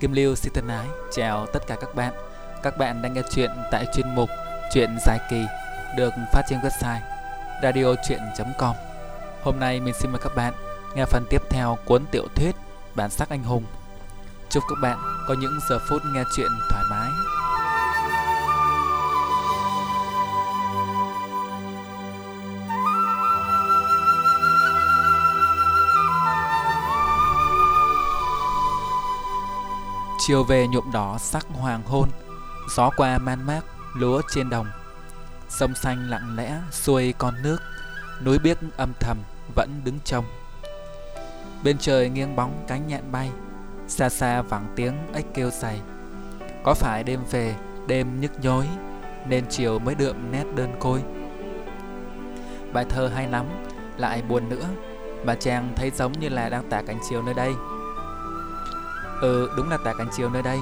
Kim Lưu xin thân ái chào tất cả các bạn. Các bạn đang nghe chuyện tại chuyên mục Chuyện dài kỳ, được phát trên website radiochuyen.com. Hôm nay mình xin mời các bạn nghe phần tiếp theo cuốn tiểu thuyết Bản sắc anh hùng. Chúc các bạn có những giờ phút nghe chuyện thoải mái. Chiều về nhuộm đỏ sắc hoàng hôn, Gió qua man mác, lúa trên đồng. Sông xanh lặng lẽ xuôi con nước, Núi biếc âm thầm vẫn đứng trông. Bên trời nghiêng bóng cánh nhạn bay, Xa xa vẳng tiếng ếch kêu dày. Có phải đêm về, đêm nhức nhối, Nên chiều mới đượm nét đơn côi? Bài thơ hay lắm, Lại buồn nữa Bà chàng thấy giống như là đang tả cảnh chiều nơi đây. Ừ đúng là Tài cảnh chiều nơi đây.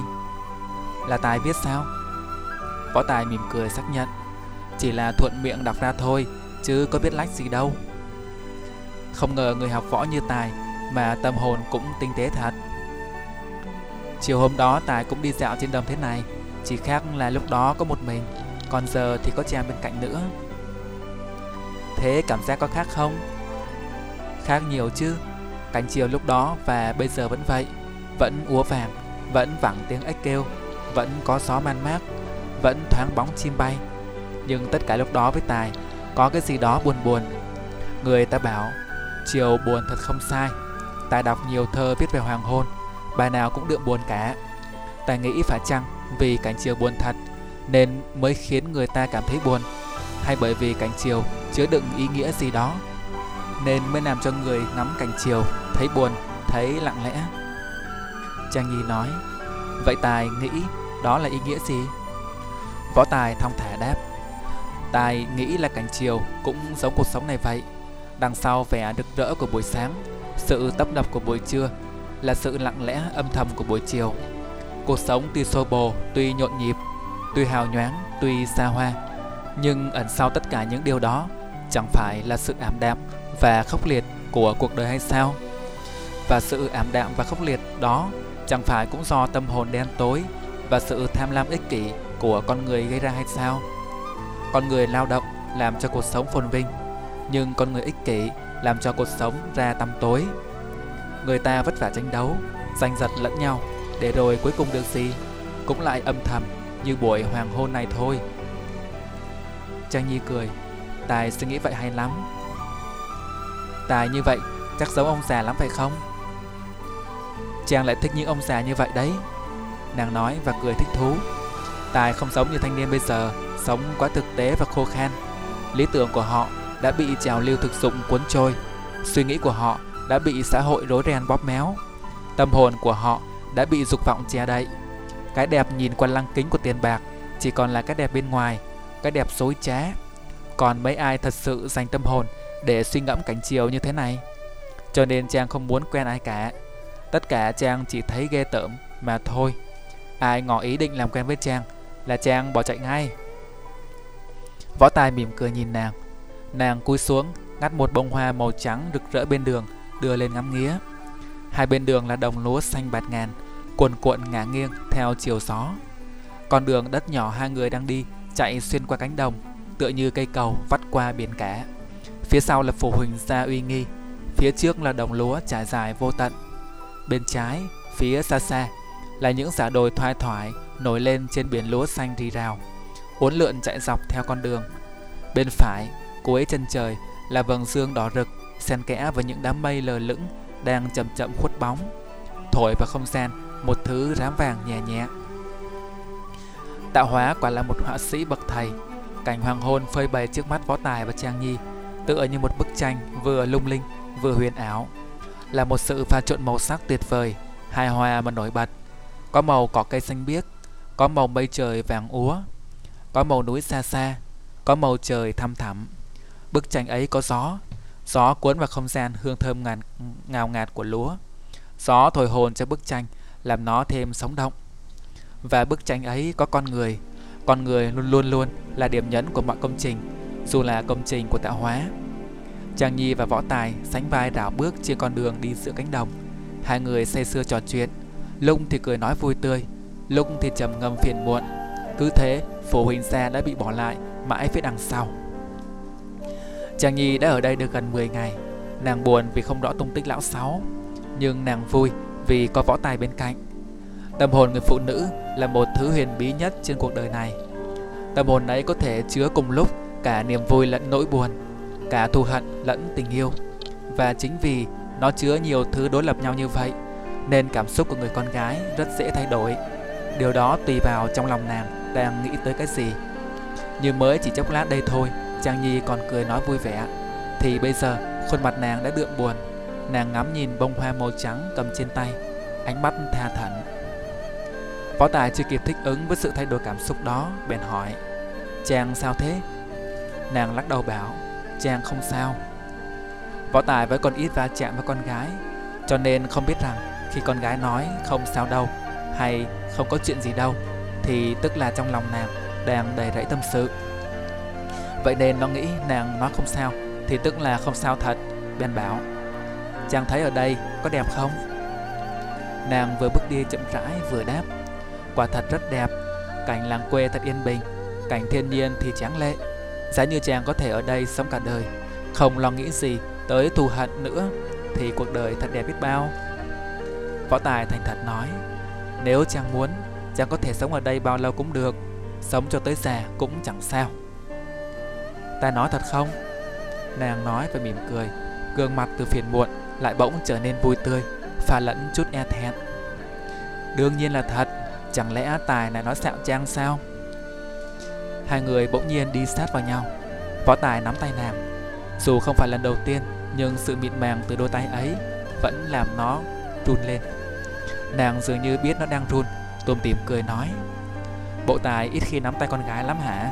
Là Tài viết sao? Võ Tài mỉm cười xác nhận. Chỉ là thuận miệng đọc ra thôi, Chứ có biết lách gì đâu. Không ngờ người học võ như Tài Mà tâm hồn cũng tinh tế thật. Chiều hôm đó Tài cũng đi dạo trên đồng thế này, Chỉ khác là lúc đó có một mình, Còn giờ thì có Trang bên cạnh nữa. Thế cảm giác có khác không? Khác nhiều chứ Cảnh chiều lúc đó và bây giờ vẫn vậy vẫn úa vàng, vẫn vẳng tiếng ếch kêu, vẫn có gió man mát, vẫn thoáng bóng chim bay. Nhưng tất cả lúc đó với Tài có cái gì đó buồn buồn. Người ta bảo chiều buồn thật không sai. Tài đọc nhiều thơ viết về hoàng hôn, bài nào cũng đượm buồn cả. Tài nghĩ phải chăng vì cảnh chiều buồn thật nên mới khiến người ta cảm thấy buồn, hay bởi vì cảnh chiều chứa đựng ý nghĩa gì đó nên mới làm cho người ngắm cảnh chiều thấy buồn, thấy lặng lẽ. Trang Nhi nói Vậy Tài nghĩ đó là ý nghĩa gì? Võ Tài thong thả đáp Tài nghĩ là cảnh chiều cũng giống cuộc sống này vậy Đằng sau vẻ rực rỡ của buổi sáng Sự tấp nập của buổi trưa Là sự lặng lẽ âm thầm của buổi chiều Cuộc sống tuy xô bồ, tuy nhộn nhịp Tuy hào nhoáng, tuy xa hoa Nhưng ẩn sau tất cả những điều đó Chẳng phải là sự ảm đạm và khốc liệt của cuộc đời hay sao? Và sự ảm đạm và khốc liệt đó Chẳng phải cũng do tâm hồn đen tối và sự tham lam ích kỷ của con người gây ra hay sao? Con người lao động làm cho cuộc sống phồn vinh, nhưng con người ích kỷ làm cho cuộc sống ra tăm tối. Người ta vất vả tranh đấu, giành giật lẫn nhau, để rồi cuối cùng được gì? Cũng lại âm thầm như buổi hoàng hôn này thôi. Trang Nhi cười, Tài suy nghĩ vậy hay lắm. Tài như vậy chắc giống ông già lắm phải không? Chàng lại thích những ông già như vậy đấy. Nàng nói và cười thích thú. Tài không sống như thanh niên bây giờ, Sống quá thực tế và khô khan. Lý tưởng của họ đã bị trào lưu thực dụng cuốn trôi. Suy nghĩ của họ đã bị xã hội rối ren bóp méo. Tâm hồn của họ đã bị dục vọng che đậy. Cái đẹp nhìn qua lăng kính của tiền bạc Chỉ còn là cái đẹp bên ngoài, Cái đẹp dối trá. Còn mấy ai thật sự dành tâm hồn Để suy ngẫm cảnh chiều như thế này? Cho nên chàng không muốn quen ai cả. Tất cả Trang chỉ thấy ghê tởm mà thôi. Ai ngỏ ý định làm quen với Trang là Trang bỏ chạy ngay. Võ Tài mỉm cười nhìn nàng. Nàng cúi xuống, ngắt một bông hoa màu trắng rực rỡ bên đường, đưa lên ngắm nghía. Hai bên đường là đồng lúa xanh bạt ngàn, cuồn cuộn ngả nghiêng theo chiều gió. Con đường đất nhỏ hai người đang đi chạy xuyên qua cánh đồng, tựa như cây cầu vắt qua biển cả. Phía sau là phủ huỳnh gia uy nghi, phía trước là đồng lúa trải dài vô tận. Bên trái, phía xa xa là những giả đồi thoai thoải nổi lên trên biển lúa xanh rì rào, uốn lượn chạy dọc theo con đường. Bên phải, cuối chân trời là vầng dương đỏ rực xen kẽ với những đám mây lờ lững đang chậm chậm khuất bóng, thổi vào không gian một thứ rám vàng nhẹ nhẹ. Tạo hóa quả là một họa sĩ bậc thầy, cảnh hoàng hôn phơi bày trước mắt võ tài và trang nhi, tựa như một bức tranh vừa lung linh vừa huyền ảo là một sự pha trộn màu sắc tuyệt vời, hài hòa mà nổi bật. Có màu cỏ cây xanh biếc, có màu mây trời vàng úa, có màu núi xa xa, có màu trời thăm thẳm. Bức tranh ấy có gió, gió cuốn vào không gian hương thơm ngàn, ngào ngạt của lúa. Gió thổi hồn cho bức tranh, làm nó thêm sống động. Và bức tranh ấy có con người, con người luôn luôn luôn là điểm nhấn của mọi công trình, dù là công trình của tạo hóa. Trang Nhi và Võ Tài sánh vai đảo bước trên con đường đi giữa cánh đồng. Hai người say sưa trò chuyện. Lung thì cười nói vui tươi lung thì trầm ngâm phiền muộn. Cứ thế, phụ huynh xe đã bị bỏ lại Mãi phía đằng sau. Trang Nhi đã ở đây được gần 10 ngày. Nàng buồn vì không rõ tung tích lão sáu, Nhưng nàng vui vì có võ tài bên cạnh. Tâm hồn người phụ nữ là một thứ huyền bí nhất trên cuộc đời này. Tâm hồn ấy có thể chứa cùng lúc cả niềm vui lẫn nỗi buồn. Cả thù hận lẫn tình yêu. Và chính vì nó chứa nhiều thứ đối lập nhau như vậy, Nên cảm xúc của người con gái rất dễ thay đổi. Điều đó tùy vào trong lòng nàng đang nghĩ tới cái gì. Như mới chỉ chốc lát đây thôi Trang Nhi còn cười nói vui vẻ. Thì bây giờ, khuôn mặt nàng đã đượm buồn. Nàng ngắm nhìn bông hoa màu trắng cầm trên tay, Ánh mắt tha thẩn. Võ Tài chưa kịp thích ứng với sự thay đổi cảm xúc đó, Bèn hỏi, Chàng sao thế? Nàng lắc đầu bảo Chàng không sao. Võ Tài vẫn còn ít va chạm với con gái, Cho nên không biết rằng Khi con gái nói không sao đâu Hay không có chuyện gì đâu, Thì tức là trong lòng nàng Đang đầy rẫy tâm sự. Vậy nên nó nghĩ nàng nói không sao, Thì tức là không sao thật, Bèn bảo, Chàng thấy ở đây có đẹp không? Nàng vừa bước đi chậm rãi vừa đáp, Quả thật rất đẹp, Cảnh làng quê thật yên bình, Cảnh thiên nhiên thì tráng lệ. Giá như chàng có thể ở đây sống cả đời. Không lo nghĩ gì tới thù hận nữa Thì cuộc đời thật đẹp biết bao. Võ Tài thành thật nói, Nếu chàng muốn Chàng có thể sống ở đây bao lâu cũng được, Sống cho tới già cũng chẳng sao. Ta nói thật không? Nàng nói và mỉm cười, Gương mặt từ phiền muộn Lại bỗng trở nên vui tươi, Pha lẫn chút e thẹn. Đương nhiên là thật, Chẳng lẽ Tài lại nói xạo trang sao? Hai người bỗng nhiên đi sát vào nhau. Võ Tài nắm tay nàng. Dù không phải lần đầu tiên, Nhưng sự mịn màng từ đôi tay ấy Vẫn làm nó run lên. Nàng dường như biết nó đang run Tôm tìm cười nói. Bộ Tài ít khi nắm tay con gái lắm hả?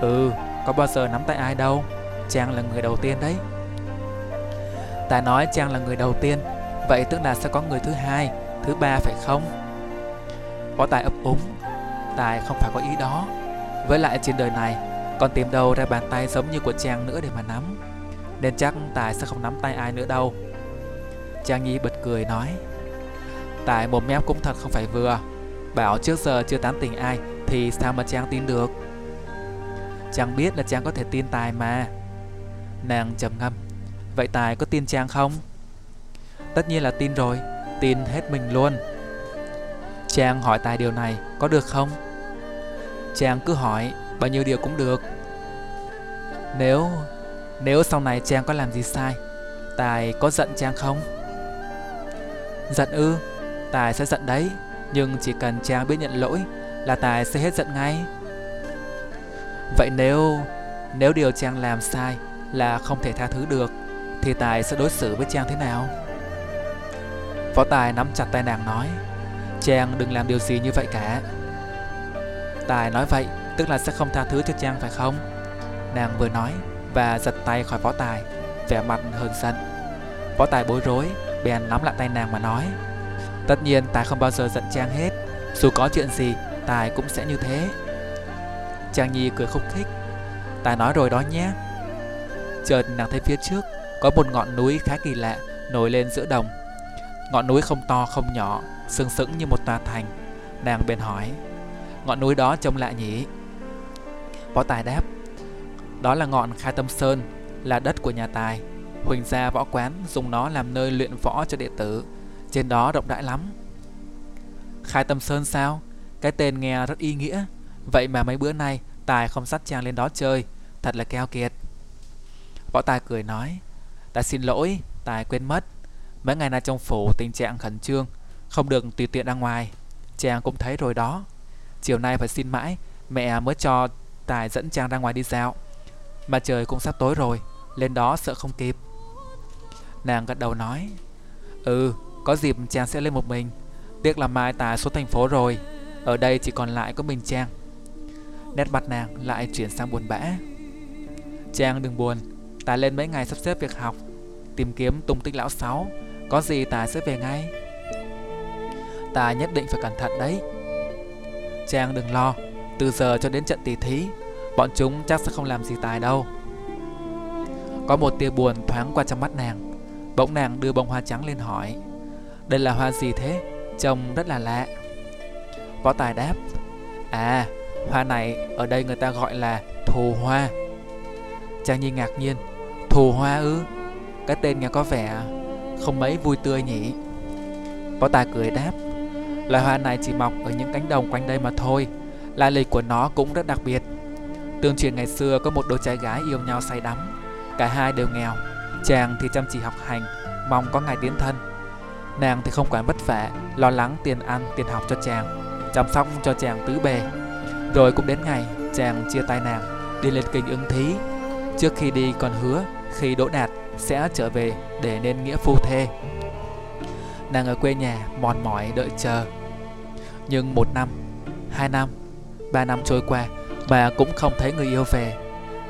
Ừ Có bao giờ nắm tay ai đâu. Trang là người đầu tiên đấy. Tài nói Trang là người đầu tiên, Vậy tức là sẽ có người thứ hai, Thứ ba phải không? Võ Tài ấp úng. Tài không phải có ý đó. Với lại trên đời này Còn tìm đâu ra bàn tay giống như của Trang nữa để mà nắm. Nên chắc Tài sẽ không nắm tay ai nữa đâu. Trang Nhi bật cười nói. Tài một mép cũng thật không phải vừa. Bảo trước giờ chưa tán tình ai, Thì sao mà Trang tin được? Trang biết là Trang có thể tin Tài mà. Nàng trầm ngâm. Vậy Tài có tin Trang không? Tất nhiên là tin rồi. Tin hết mình luôn. Trang hỏi Tài điều này có được không? Trang cứ hỏi, Bao nhiêu điều cũng được Nếu Nếu sau này Trang có làm gì sai, Tài có giận Trang không? Giận ư Tài sẽ giận đấy, Nhưng chỉ cần Trang biết nhận lỗi Là Tài sẽ hết giận ngay Vậy nếu Nếu điều Trang làm sai Là không thể tha thứ được, Thì Tài sẽ đối xử với Trang thế nào? Phó Tài nắm chặt tay nàng nói Trang đừng làm điều gì như vậy cả Tài nói vậy, Tức là sẽ không tha thứ cho Trang phải không? Nàng vừa nói Và giật tay khỏi Võ Tài, Vẻ mặt hờn giận. Võ Tài bối rối, Bèn nắm lại tay nàng mà nói, Tất nhiên Tài không bao giờ giận Trang hết, Dù có chuyện gì, Tài cũng sẽ như thế. Trang Nhi cười khúc khích, Tài nói rồi đó nhé. Chợt nàng thấy phía trước Có một ngọn núi khá kỳ lạ Nổi lên giữa đồng. Ngọn núi không to không nhỏ, Sừng sững như một tòa thành. Nàng bèn hỏi Ngọn núi đó trông lạ nhỉ? Võ Tài đáp, Đó là ngọn Khai Tâm Sơn, Là đất của nhà Tài. Huỳnh gia võ quán dùng nó làm nơi luyện võ cho đệ tử. Trên đó rộng rãi lắm. Khai Tâm Sơn sao? Cái tên nghe rất ý nghĩa. Vậy mà mấy bữa nay, Tài không sắt Trang lên đó chơi. Thật là keo kiệt. Võ Tài cười nói, Ta xin lỗi, Tài quên mất. Mấy ngày nay trong phủ tình trạng khẩn trương, Không được tùy tiện ra ngoài. Chàng cũng thấy rồi đó. Chiều nay phải xin mãi, Mẹ mới cho Tài dẫn Trang ra ngoài đi dạo. Mà trời cũng sắp tối rồi, Lên đó sợ không kịp. Nàng gật đầu nói Ừ có dịp Trang sẽ lên một mình. Tiếc là mai Tài xuống thành phố rồi, Ở đây chỉ còn lại có mình Trang. Nét mặt nàng lại chuyển sang buồn bã. Trang đừng buồn, Tài lên mấy ngày sắp xếp việc học, Tìm kiếm tung tích lão sáu, Có gì Tài sẽ về ngay. Tài nhất định phải cẩn thận đấy. Trang đừng lo Từ giờ cho đến trận tỷ thí Bọn chúng chắc sẽ không làm gì Tài đâu Có một tia buồn thoáng qua trong mắt nàng Bỗng nàng đưa bông hoa trắng lên hỏi Đây là hoa gì thế trông rất là lạ. Võ Tài đáp, à, hoa này ở đây người ta gọi là thù hoa. Trang Nhi ngạc nhiên, thù hoa ư? Cái tên nghe có vẻ không mấy vui tươi nhỉ? Võ Tài cười đáp, loài hoa này chỉ mọc ở những cánh đồng quanh đây mà thôi. Lai lịch của nó cũng rất đặc biệt. Tương truyền ngày xưa có một đôi trai gái yêu nhau say đắm, cả hai đều nghèo. Chàng thì chăm chỉ học hành, mong có ngày tiến thân. Nàng thì không quản vất vả, lo lắng tiền ăn, tiền học cho chàng, chăm sóc cho chàng tứ bề. Rồi cũng đến ngày chàng chia tay nàng, đi lên kinh ứng thí. Trước khi đi còn hứa khi đỗ đạt sẽ trở về để nên nghĩa phu thê. Nàng ở quê nhà mòn mỏi đợi chờ. Nhưng một năm, hai năm, ba năm trôi qua mà cũng không thấy người yêu về.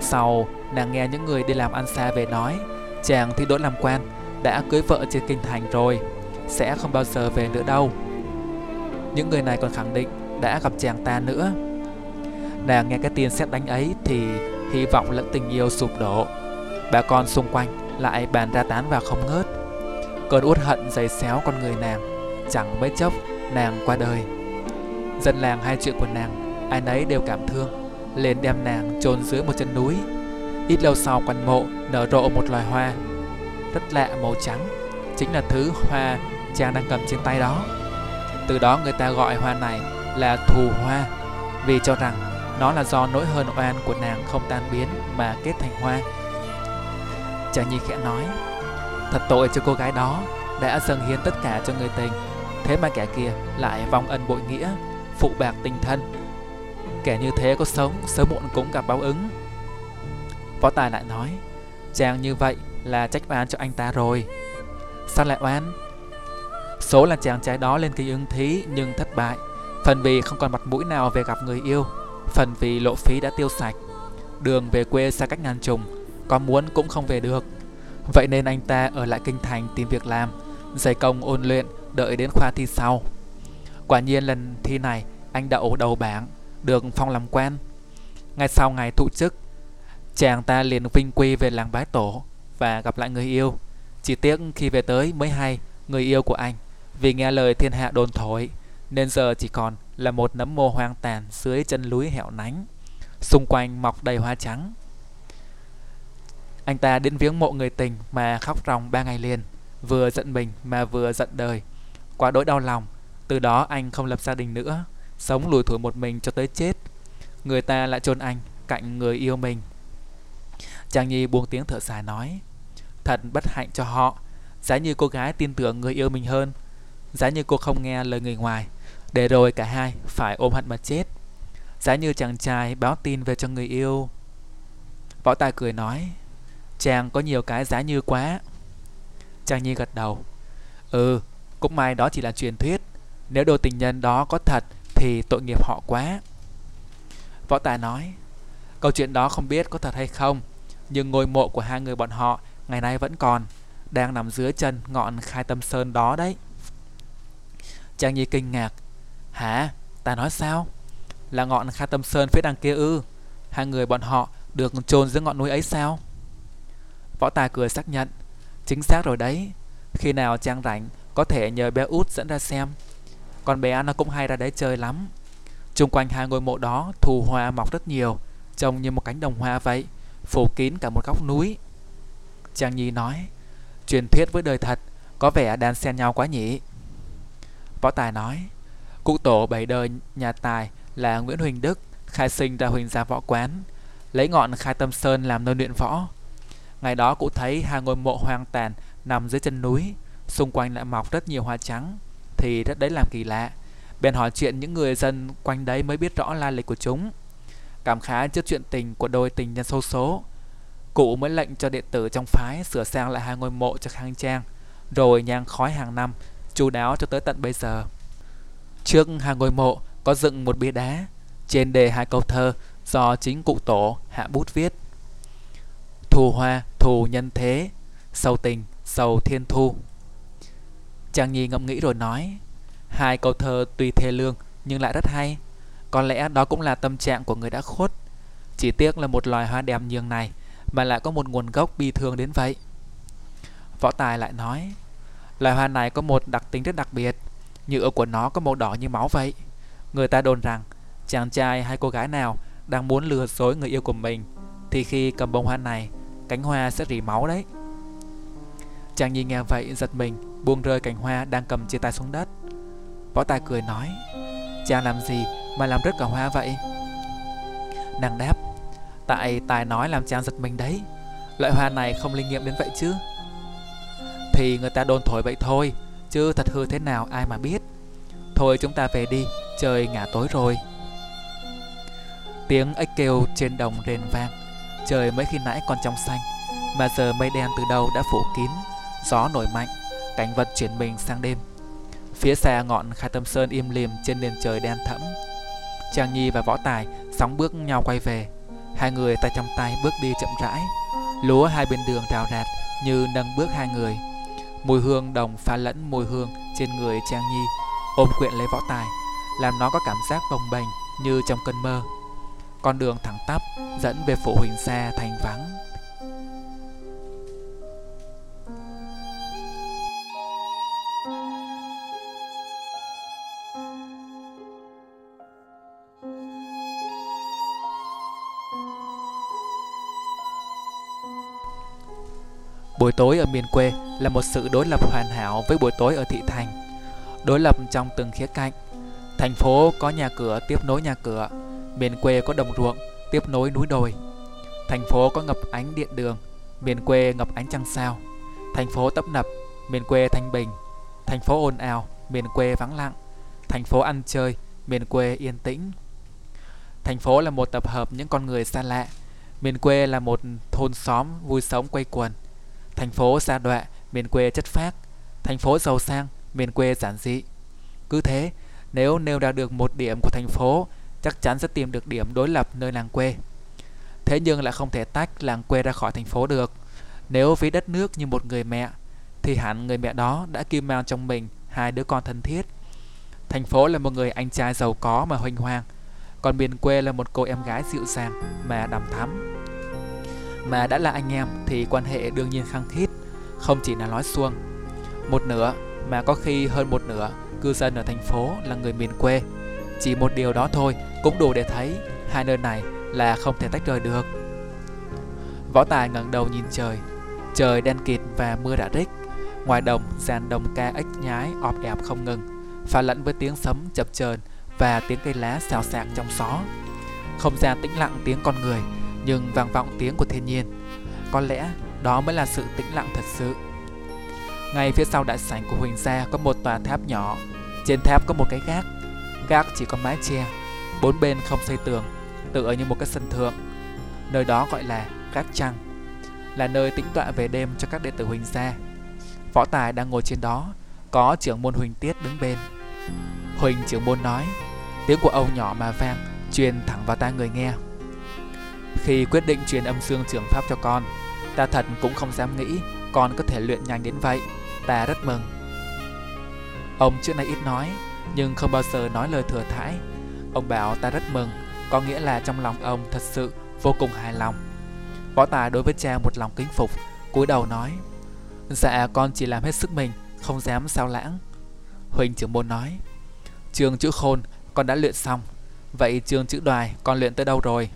Sau, nàng nghe những người đi làm ăn xa về nói, chàng thi đỗ làm quan, đã cưới vợ trên kinh thành rồi, sẽ không bao giờ về nữa đâu. Những người này còn khẳng định đã gặp chàng ta nữa. Nàng nghe cái tin xét đánh ấy thì hy vọng lẫn tình yêu sụp đổ. Bà con xung quanh lại bàn ra tán vào không ngớt. Cơn uất hận dày xéo con người nàng, chẳng mấy chốc nàng qua đời. Dân làng hai chuyện của nàng, ai nấy đều cảm thương, lên đem nàng chôn dưới một chân núi. Ít lâu sau quanh mộ nở rộ một loài hoa rất lạ màu trắng, chính là thứ hoa chàng đang cầm trên tay đó. Từ đó người ta gọi hoa này là thù hoa, vì cho rằng nó là do nỗi hờn oan của nàng không tan biến mà kết thành hoa. Chàng Nhi khẽ nói, thật tội cho cô gái đó đã dâng hiến tất cả cho người tình, thế mà kẻ kia lại vong ân bội nghĩa, phụ bạc tình thân. Kẻ như thế có sống, sớm muộn cũng gặp báo ứng. Võ Tài lại nói, chàng như vậy là trách oan cho anh ta rồi. Sao lại oan? Số là chàng trai đó lên kỳ ứng thí nhưng thất bại, phần vì không còn mặt mũi nào về gặp người yêu, phần vì lộ phí đã tiêu sạch. Đường về quê xa cách ngàn trùng, có muốn cũng không về được. Vậy nên anh ta ở lại kinh thành tìm việc làm, dày công ôn luyện, đợi đến khoa thi sau. Quả nhiên lần thi này, anh đậu đầu bảng, được phong làm quan. Ngay sau ngày thụ chức, chàng ta liền vinh quy về làng bái tổ và gặp lại người yêu. Chỉ tiếc khi về tới mới hay người yêu của anh vì nghe lời thiên hạ đồn thổi nên giờ chỉ còn là một nấm mồ hoang tàn dưới chân núi hẻo nánh. Xung quanh mọc đầy hoa trắng. Anh ta đến viếng mộ người tình mà khóc ròng ba ngày liền, vừa giận mình mà vừa giận đời. Quá đỗi đau lòng, từ đó anh không lập gia đình nữa, sống lùi thủi một mình cho tới chết. Người ta lại chôn anh cạnh người yêu mình. Chàng Nhi buông tiếng thở dài nói, thật bất hạnh cho họ, giá như cô gái tin tưởng người yêu mình hơn, giá như cô không nghe lời người ngoài, để rồi cả hai phải ôm hận mà chết. Giá như chàng trai báo tin về cho người yêu. Võ Tài cười nói, chàng có nhiều cái giá như quá. Chàng Nhi gật đầu, ừ, cũng may đó chỉ là truyền thuyết, nếu đôi tình nhân đó có thật thì tội nghiệp họ quá. Võ Tài nói, câu chuyện đó không biết có thật hay không, nhưng ngôi mộ của hai người bọn họ ngày nay vẫn còn, đang nằm dưới chân ngọn khai tâm sơn đó đấy. Trang Nhi kinh ngạc, hả, ta nói sao? Là ngọn khai tâm sơn phía đằng kia ư? Hai người bọn họ được chôn dưới ngọn núi ấy sao? Võ Tài cười xác nhận, chính xác rồi đấy. Khi nào Trang rảnh có thể nhờ bé út dẫn ra xem. Con bé nó cũng hay ra đấy chơi lắm. Trung quanh hai ngôi mộ đó thù hoa mọc rất nhiều, trông như một cánh đồng hoa vậy, phủ kín cả một góc núi. Trang Nhi nói, truyền thuyết với đời thật có vẻ đan xen nhau quá nhỉ. Võ Tài nói, cụ tổ bảy đời nhà Tài là Nguyễn Huỳnh Đức, khai sinh ra Huỳnh Gia Võ Quán, lấy ngọn khai tâm sơn làm nơi luyện võ. Ngày đó cụ thấy hai ngôi mộ hoang tàn nằm dưới chân núi, xung quanh lại mọc rất nhiều hoa trắng, thì rất đấy làm kỳ lạ. Bèn hỏi chuyện những người dân quanh đấy mới biết rõ lai lịch của chúng. Cảm khá trước chuyện tình của đôi tình nhân sâu số, cụ mới lệnh cho đệ tử trong phái sửa sang lại hai ngôi mộ cho khang trang, rồi nhang khói hàng năm, chú đáo cho tới tận bây giờ. Trước hai ngôi mộ có dựng một bia đá, trên đề hai câu thơ do chính cụ tổ hạ bút viết. Thù hoa, thù nhân thế, sâu tình, sầu thiên thu chàng Nhi ngẫm nghĩ rồi nói, hai câu thơ tuy thê lương nhưng lại rất hay. Có lẽ đó cũng là tâm trạng của người đã khuất. Chỉ tiếc là một loài hoa đẹp nhường này mà lại có một nguồn gốc bi thương đến vậy. Võ Tài lại nói, loài hoa này có một đặc tính rất đặc biệt. nhựa của nó có màu đỏ như máu vậy. Người ta đồn rằng chàng trai hay cô gái nào đang muốn lừa dối người yêu của mình thì khi cầm bông hoa này, cánh hoa sẽ rỉ máu đấy. Chàng nhìn nghe vậy giật mình, buông rơi cành hoa đang cầm chia tay xuống đất. Võ Tài cười nói, chàng làm gì mà làm rớt cả hoa vậy? Nàng đáp, tại Tài nói làm chàng giật mình đấy. Loại hoa này không linh nghiệm đến vậy chứ. Thì người ta đồn thổi vậy thôi, chứ thật hư thế nào ai mà biết. Thôi chúng ta về đi, trời ngả tối rồi. Tiếng ếch kêu trên đồng rền vang, trời mấy khi nãy còn trong xanh, mà giờ mây đen từ đâu đã phủ kín, gió nổi mạnh, cảnh vật chuyển mình sang đêm. Phía xa ngọn khai tâm sơn im lìm trên nền trời đen thẫm. Trang Nhi và Võ Tài sóng bước nhau quay về. Hai người tay trong tay bước đi chậm rãi. Lúa hai bên đường rào rạt như nâng bước hai người. Mùi hương đồng pha lẫn mùi hương trên người Trang Nhi ôm quyện lấy Võ Tài, làm nó có cảm giác bồng bềnh như trong cơn mơ. Con đường thẳng tắp dẫn về phủ Huỳnh Sa thành vắng Buổi tối ở miền quê là một sự đối lập hoàn hảo với buổi tối ở thị thành. Đối lập trong từng khía cạnh. Thành phố có nhà cửa tiếp nối nhà cửa, miền quê có đồng ruộng tiếp nối núi đồi. Thành phố có ngập ánh điện đường, miền quê ngập ánh trăng sao. Thành phố tấp nập, miền quê thanh bình. Thành phố ồn ào, miền quê vắng lặng. Thành phố ăn chơi, miền quê yên tĩnh. Thành phố là một tập hợp những con người xa lạ. Miền quê là một thôn xóm vui sống quay quần. Thành phố xa đọa, miền quê chất phác. Thành phố giàu sang, miền quê giản dị. Cứ thế, nếu nêu ra được một điểm của thành phố, chắc chắn sẽ tìm được điểm đối lập nơi làng quê. Thế nhưng lại không thể tách làng quê ra khỏi thành phố được. Nếu ví đất nước như một người mẹ, thì hẳn người mẹ đó đã kim mang trong mình hai đứa con thân thiết. Thành phố là một người anh trai giàu có mà huỳnh hoang, còn miền quê là một cô em gái dịu dàng mà đằm thắm. Mà đã là anh em thì quan hệ đương nhiên khăng khít, không chỉ là nói xuông. Một nửa mà có khi hơn một nửa cư dân ở thành phố là người miền quê. Chỉ một điều đó thôi cũng đủ để thấy hai nơi này là không thể tách rời được. Võ Tài ngẩng đầu nhìn trời, trời đen kịt và mưa đã rích. Ngoài đồng, dàn đồng ca ếch nhái ọp ẹp không ngừng, pha lẫn với tiếng sấm chập chờn và tiếng cây lá xào xạc trong gió. Không gian tĩnh lặng tiếng con người, nhưng vang vọng tiếng của thiên nhiên. Có lẽ đó mới là sự tĩnh lặng thật sự. Ngay phía sau đại sảnh của Huỳnh Gia có một tòa tháp nhỏ. Trên tháp có một cái gác. Gác chỉ có mái che, bốn bên không xây tường, tựa như một cái sân thượng. Nơi đó gọi là gác trăng, là nơi tĩnh tọa về đêm cho các đệ tử Huỳnh Gia. Võ Tài đang ngồi trên đó, có trưởng môn Huỳnh Tiết đứng bên. Huỳnh trưởng môn nói, tiếng của ông nhỏ mà vang, truyền thẳng vào tai người nghe. Khi quyết định truyền âm dương trường pháp cho con, ta thật cũng không dám nghĩ con có thể luyện nhanh đến vậy. Ta rất mừng. Ông trước nay ít nói, nhưng không bao giờ nói lời thừa thãi. Ông bảo ta rất mừng, có nghĩa là trong lòng ông thật sự vô cùng hài lòng. Võ Tài đối với cha một lòng kính phục, cúi đầu nói: "Dạ con chỉ làm hết sức mình, không dám sao lãng." Huỳnh trưởng môn nói: "Trường chữ khôn con đã luyện xong, vậy trường chữ đoài con luyện tới đâu rồi?"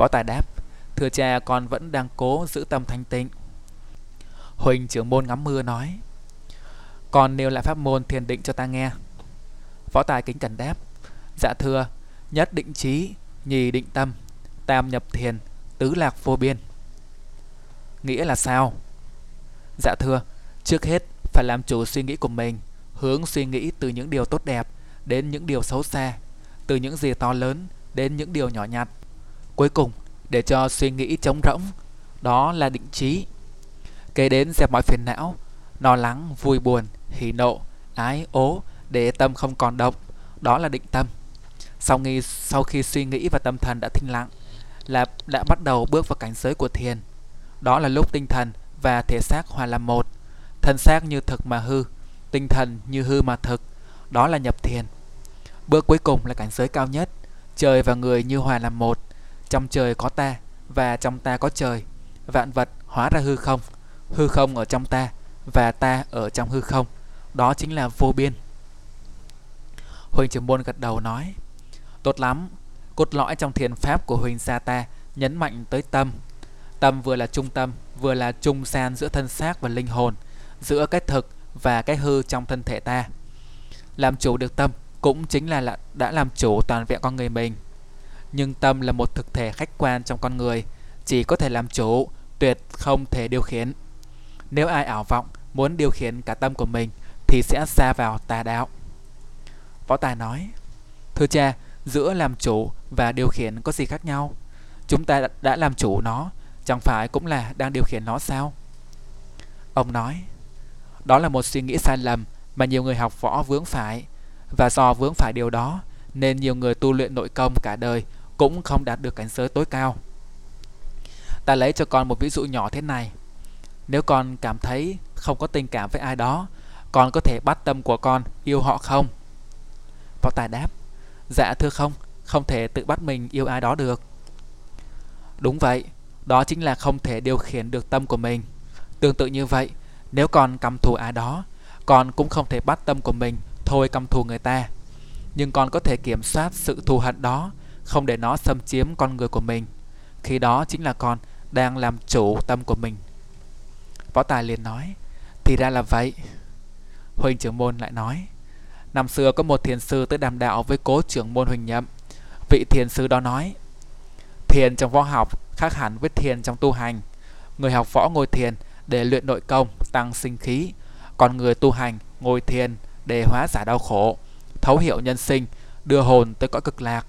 Võ Tài đáp, thưa cha con vẫn đang cố giữ tâm thanh tịnh. Huỳnh trưởng môn ngắm mưa nói, con nêu lại pháp môn thiền định cho ta nghe. Võ Tài kính cẩn đáp, dạ thưa, nhất định trí, nhì định tâm, tam nhập thiền, tứ lạc vô biên. Nghĩa là sao? Dạ thưa, trước hết phải làm chủ suy nghĩ của mình, hướng suy nghĩ từ những điều tốt đẹp đến những điều xấu xa, từ những gì to lớn đến những điều nhỏ nhặt Cuối cùng, để cho suy nghĩ trống rỗng, đó là định trí. Kế đến dẹp mọi phiền não, lo lắng, vui buồn, hỉ nộ, ái, ố, để tâm không còn động, đó là định tâm. Sau khi, sau khi suy nghĩ và tâm thần đã thinh lặng, là đã bắt đầu bước vào cảnh giới của thiền. Đó là lúc tinh thần và thể xác hòa làm một, thân xác như thực mà hư, tinh thần như hư mà thực, đó là nhập thiền. Bước cuối cùng là cảnh giới cao nhất, trời và người như hòa làm một, trong trời có ta và trong ta có trời. Vạn vật hóa ra hư không, hư không ở trong ta và ta ở trong hư không. Đó chính là vô biên. Huỳnh trưởng môn gật đầu nói Tốt lắm Cốt lõi trong thiền pháp của Huỳnh gia ta Nhấn mạnh tới tâm Tâm vừa là trung tâm Vừa là trung san giữa thân xác và linh hồn Giữa cái thực và cái hư trong thân thể ta Làm chủ được tâm Cũng chính là đã làm chủ toàn vẹn con người mình nhưng tâm là một thực thể khách quan trong con người Chỉ có thể làm chủ Tuyệt không thể điều khiển Nếu ai ảo vọng muốn điều khiển cả tâm của mình Thì sẽ xa vào tà đạo Võ Tài nói Thưa cha, giữa làm chủ và điều khiển có gì khác nhau? Chúng ta đã làm chủ nó, chẳng phải cũng là đang điều khiển nó sao? Ông nói Đó là một suy nghĩ sai lầm mà nhiều người học võ vướng phải Và do vướng phải điều đó Nên nhiều người tu luyện nội công cả đời cũng không đạt được cảnh giới tối cao. Ta lấy cho con một ví dụ nhỏ thế này. Nếu con cảm thấy không có tình cảm với ai đó, Con có thể bắt tâm của con yêu họ không? Võ Tài đáp Dạ thưa không Không thể tự bắt mình yêu ai đó được. Đúng vậy, Đó chính là không thể điều khiển được tâm của mình. Tương tự như vậy, Nếu con căm thù ai đó, Con cũng không thể bắt tâm của mình Thôi căm thù người ta. Nhưng con có thể kiểm soát sự thù hận đó không để nó xâm chiếm con người của mình Khi đó chính là con Đang làm chủ tâm của mình Võ Tài liền nói Thì ra là vậy Huỳnh trưởng môn lại nói Năm xưa có một thiền sư tới đàm đạo với cố trưởng môn Huỳnh Nhậm. Vị thiền sư đó nói, thiền trong võ học khác hẳn với thiền trong tu hành. Người học võ ngồi thiền để luyện nội công, tăng sinh khí, còn người tu hành ngồi thiền để hóa giải đau khổ, thấu hiểu nhân sinh, đưa hồn tới cõi cực lạc.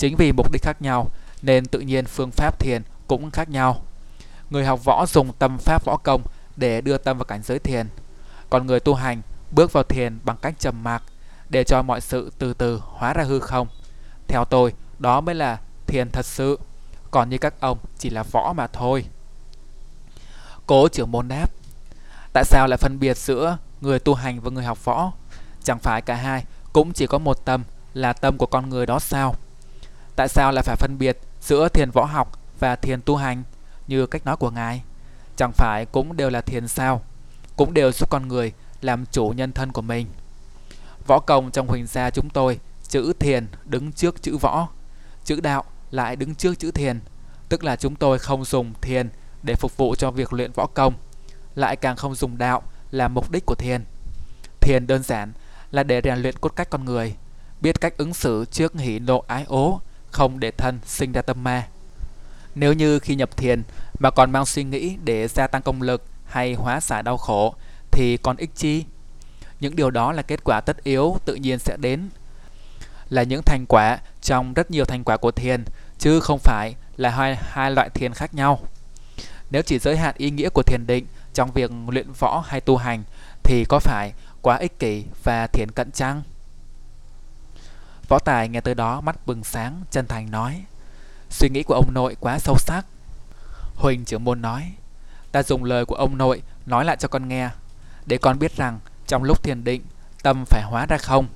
Chính vì mục đích khác nhau nên tự nhiên phương pháp thiền cũng khác nhau. Người học võ dùng tâm pháp võ công để đưa tâm vào cảnh giới thiền, còn người tu hành bước vào thiền bằng cách trầm mặc để cho mọi sự từ từ hóa ra hư không. Theo tôi, đó mới là thiền thật sự, còn như các ông chỉ là võ mà thôi. Cố trưởng môn đáp, tại sao lại phân biệt giữa người tu hành và người học võ? Chẳng phải cả hai cũng chỉ có một tâm là tâm của con người đó sao? Tại sao lại phải phân biệt giữa thiền võ học và thiền tu hành như cách nói của ngài? Chẳng phải cũng đều là thiền sao? Cũng đều giúp con người làm chủ nhân thân của mình. Võ công trong huỳnh gia chúng tôi, chữ thiền đứng trước chữ võ, chữ đạo lại đứng trước chữ thiền, tức là chúng tôi không dùng thiền để phục vụ cho việc luyện võ công, lại càng không dùng đạo làm mục đích của thiền. Thiền đơn giản là để rèn luyện cốt cách con người, biết cách ứng xử trước hỉ nộ ái ố, không để thân sinh ra tâm ma. Nếu như khi nhập thiền mà còn mang suy nghĩ để gia tăng công lực hay hóa giải đau khổ thì còn ích chi? Những điều đó là kết quả tất yếu tự nhiên sẽ đến. Là những thành quả trong rất nhiều thành quả của thiền, chứ không phải là hai, hai loại thiền khác nhau. Nếu chỉ giới hạn ý nghĩa của thiền định trong việc luyện võ hay tu hành, thì có phải quá ích kỷ và thiền cận chăng? Võ Tài nghe tới đó mắt bừng sáng, chân thành nói. Suy nghĩ của ông nội quá sâu sắc. Huỳnh trưởng môn nói, ta dùng lời của ông nội nói lại cho con nghe để con biết rằng trong lúc thiền định, tâm phải hóa ra không.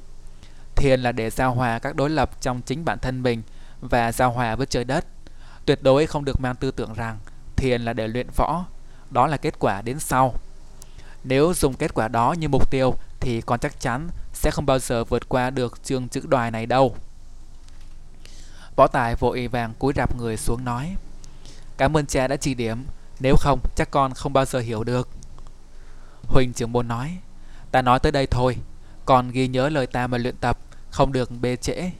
Thiền là để giao hòa các đối lập trong chính bản thân mình và giao hòa với trời đất. Tuyệt đối không được mang tư tưởng rằng thiền là để luyện võ, đó là kết quả đến sau. Nếu dùng kết quả đó như mục tiêu thì con chắc chắn sẽ không bao giờ vượt qua được chương chữ đoài này đâu. Võ Tài vội vàng cúi rạp người xuống nói, Cảm ơn cha đã chỉ điểm, Nếu không chắc con không bao giờ hiểu được. Huỳnh trưởng môn nói, Ta nói tới đây thôi, Còn ghi nhớ lời ta mà luyện tập Không được bê trễ.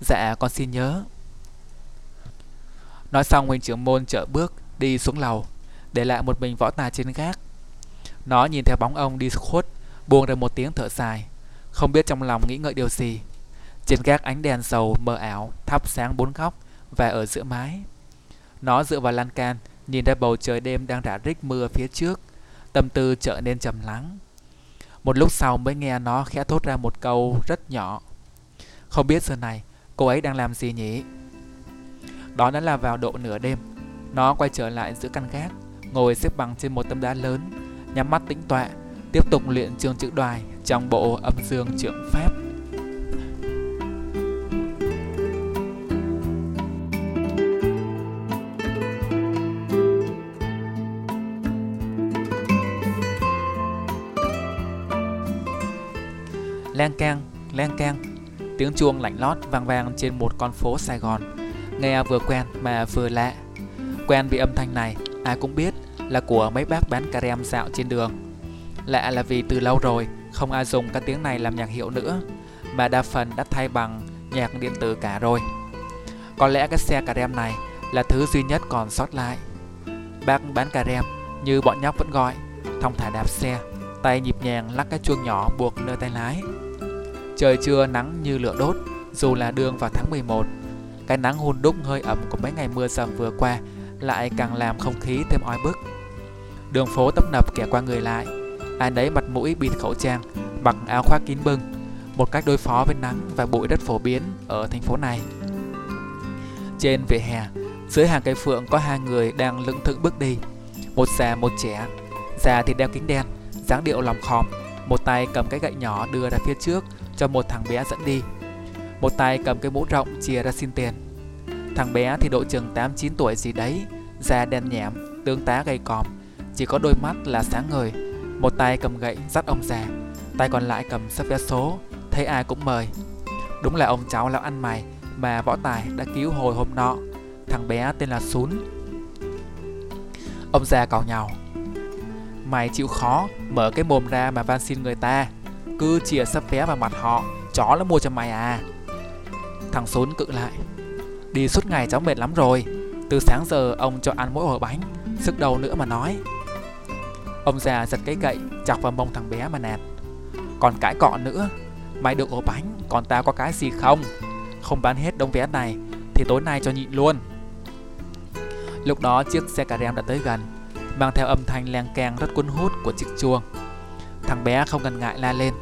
Dạ con xin nhớ. Nói xong Huỳnh trưởng môn chở bước Đi xuống lầu, Để lại một mình võ tài trên gác. Nó nhìn theo bóng ông đi khuất Buông ra một tiếng thở dài Không biết trong lòng nghĩ ngợi điều gì Trên gác ánh đèn dầu mờ ảo Thắp sáng bốn góc Và ở giữa mái Nó dựa vào lan can Nhìn ra bầu trời đêm đang rả rích mưa phía trước tâm tư trở nên trầm lắng. Một lúc sau mới nghe nó khẽ thốt ra một câu rất nhỏ. Không biết giờ này cô ấy đang làm gì nhỉ? Đó đã là vào độ nửa đêm. Nó quay trở lại giữa căn gác, ngồi xếp bằng trên một tấm đá lớn, nhắm mắt tĩnh tọa, tiếp tục luyện trường chữ đoài trong bộ âm dương trượng phép. Len can len keng. Tiếng chuông lạnh lót vang vang trên một con phố Sài Gòn. Nghe vừa quen mà vừa lạ. Quen vì âm thanh này, ai cũng biết là của mấy bác bán cà rem dạo trên đường. Lạ là vì từ lâu rồi, không ai dùng các tiếng này làm nhạc hiệu nữa, Mà đa phần đã thay bằng nhạc điện tử cả rồi. Có lẽ cái xe cà rem này là thứ duy nhất còn sót lại. Bác bán cà rem như bọn nhóc vẫn gọi, Thong thả đạp xe, Tay nhịp nhàng lắc cái chuông nhỏ buộc nơi tay lái. Trời trưa nắng như lửa đốt, Dù là đường vào tháng 11 Cái nắng hun đúc hơi ẩm của mấy ngày mưa dầm vừa qua Lại càng làm không khí thêm oi bức. Đường phố tấp nập kẻ qua người lại Ai nấy mặt mũi bịt khẩu trang Mặc áo khoác kín bưng Một cách đối phó với nắng và bụi đất phổ biến Ở thành phố này. Trên vỉa hè Dưới hàng cây phượng có hai người đang lững thững bước đi Một già một trẻ. Già thì đeo kính đen dáng điệu lòng khòm Một tay cầm cái gậy nhỏ đưa ra phía trước Cho một thằng bé dẫn đi. Một tay cầm cái mũ rộng chia ra xin tiền. Thằng bé thì độ chừng 8-9 tuổi gì đấy Da đen nhẹm, tướng tá gầy còm Chỉ có đôi mắt là sáng ngời một tay cầm gậy dắt ông già, Tay còn lại cầm sắp vé số, Thấy ai cũng mời. Đúng là ông cháu lão ăn mày Mà võ tài đã cứu hồi hôm nọ. Thằng bé tên là Sún. Ông già cào nhào. Mày chịu khó Mở cái mồm ra mà van xin người ta. Cứ chìa sắp vé vào mặt họ, Chó nó mua cho mày à. Thằng Sún cự lại. Đi suốt ngày cháu mệt lắm rồi. Từ sáng giờ ông cho ăn mỗi ổ bánh, Sức đầu nữa mà nói. Ông già giật cái gậy Chọc vào mông thằng bé mà nạt Còn cãi cọ nữa Mày được ổ bánh Còn tao có cái gì không Không bán hết đông vé này Thì tối nay cho nhịn luôn Lúc đó chiếc xe cà rem đã tới gần mang theo âm thanh leng keng rất cuốn hút của chiếc chuông. Thằng bé không ngần ngại la lên.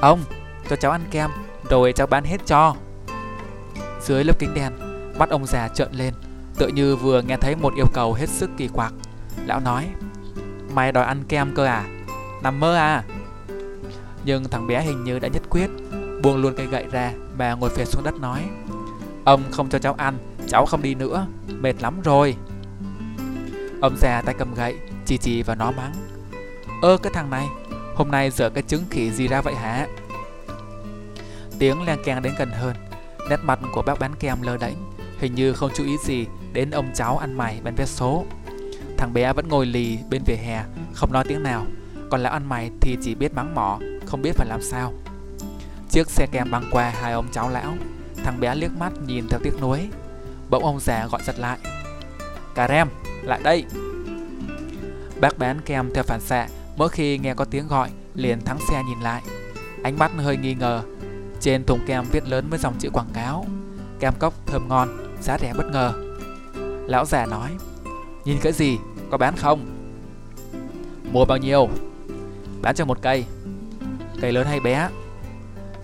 Ông, cho cháu ăn kem, rồi cháu bán hết cho. Dưới lớp kính đen, mắt ông già trợn lên, tựa như vừa nghe thấy một yêu cầu hết sức kỳ quặc. Lão nói, mày đòi ăn kem cơ à? Nằm mơ à? Nhưng thằng bé hình như đã nhất quyết, buông luôn cây gậy ra mà ngồi phệt xuống đất nói, Ông không cho cháu ăn, cháu không đi nữa, mệt lắm rồi. Ông già tay cầm gậy, chỉ chỉ vào nó mắng. Ơ cái thằng này, hôm nay dở cái trứng khỉ gì ra vậy hả? Tiếng len keng đến gần hơn, nét mặt của bác bán kem lơ đễnh, hình như không chú ý gì đến ông cháu ăn mày bên vé số. Thằng bé vẫn ngồi lì bên vỉa hè, không nói tiếng nào, còn lão ăn mày thì chỉ biết mắng mỏ, không biết phải làm sao. Chiếc xe kem băng qua hai ông cháu lão, thằng bé liếc mắt nhìn theo tiếc nuối. Bỗng ông già gọi giật lại. Cà rem, lại đây. Bác bán kem theo phản xạ Mỗi khi nghe có tiếng gọi Liền thắng xe nhìn lại. Ánh mắt hơi nghi ngờ. Trên thùng kem viết lớn với dòng chữ quảng cáo. Kem cốc thơm ngon Giá rẻ bất ngờ. Lão già nói Nhìn cái gì? Có bán không Mua bao nhiêu Bán cho một cây Cây lớn hay bé